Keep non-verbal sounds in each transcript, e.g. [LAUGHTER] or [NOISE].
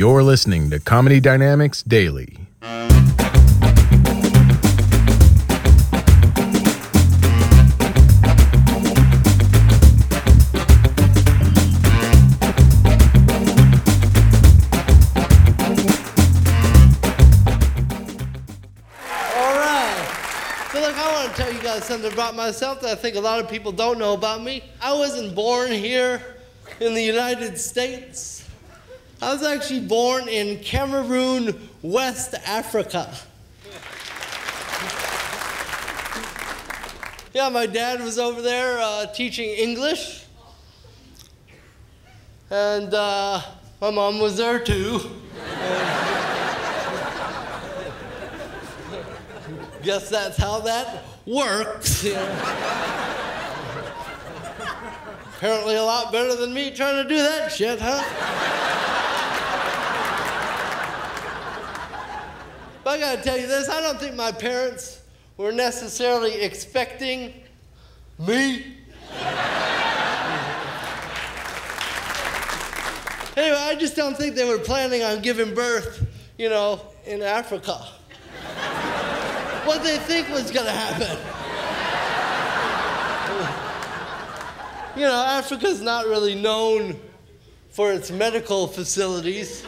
You're listening to Comedy Dynamics Daily. All right. So, look, I want to tell you guys something about myself that I think a lot of people don't know about me. I wasn't born here in the United States. I was actually born in Cameroon, West Africa. Yeah, my dad was over there uh, teaching English. And uh, my mom was there too. Guess that's how that works. Apparently, a lot better than me trying to do that shit, huh? But I gotta tell you this I don't think my parents were necessarily expecting me. anyway, I just don't think they were planning on giving birth, you know, in Africa what they think was gonna happen. you know, Africa's not really known for its medical facilities.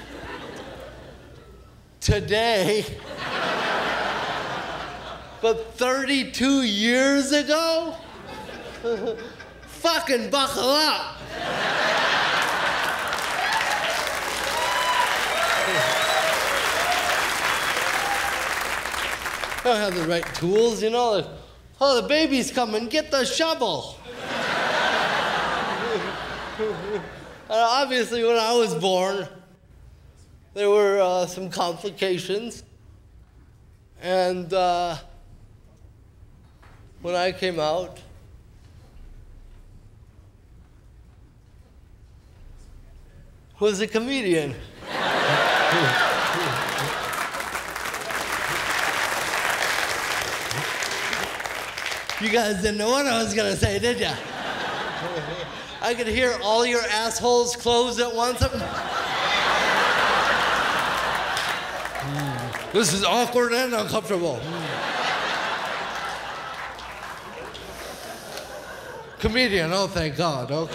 Today. but 32 years ago? [LAUGHS] Fucking buckle up. I [LAUGHS] don't have the right tools, you know. Oh, the baby's coming, get the shovel. [LAUGHS] obviously, when I was born, there were uh, some complications. And uh, when I came out, was a comedian. You guys didn't know what I was gonna say, did ya? I could hear all your assholes close at once. This is awkward and uncomfortable. Comedian, oh thank God. Okay.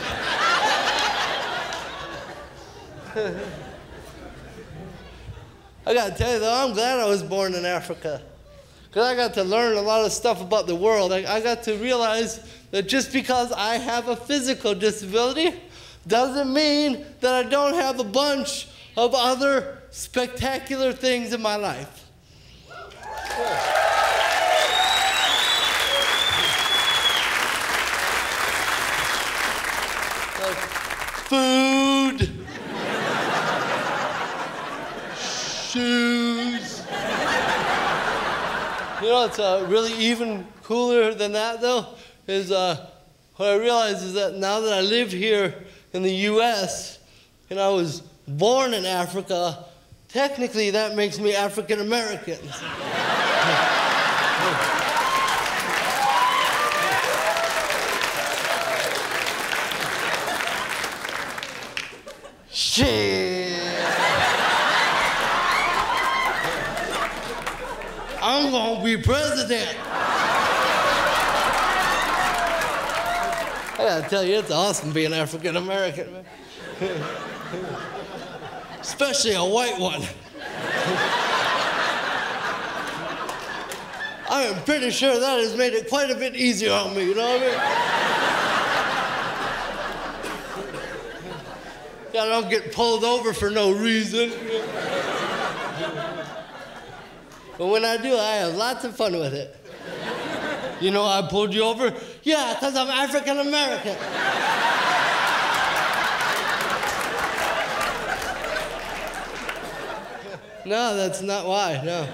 I gotta tell you though, I'm glad I was born in Africa. Because I got to learn a lot of stuff about the world. I, I got to realize that just because I have a physical disability doesn't mean that I don't have a bunch of other spectacular things in my life. Like food, shoes. You know, it's uh, really even cooler than that, though, is uh, what I realize is that now that I live here in the U.S. and I was born in Africa, technically that makes me African American. Shit. I'm gonna be president. I gotta tell you, it's awesome being African American. [LAUGHS] Especially a white one. I am pretty sure that has made it quite a bit easier on me, you know what I mean? I don't get pulled over for no reason. But when I do, I have lots of fun with it. You know, I pulled you over? Yeah, because I'm African American. No, that's not why, no.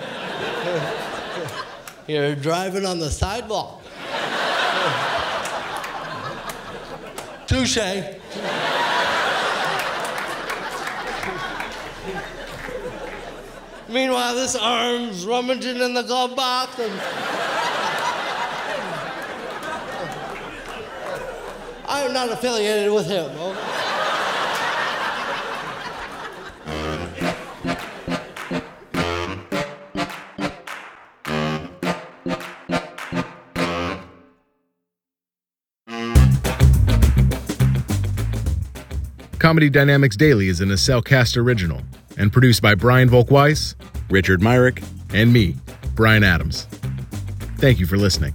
[LAUGHS] You're driving on the sidewalk. [LAUGHS] Touche. [LAUGHS] Meanwhile, this arm's rummaging in the glove box and. I'm not affiliated with him. Okay? Comedy Dynamics Daily is an Acelcast original and produced by Brian Volkweiss, Richard Myrick, and me, Brian Adams. Thank you for listening.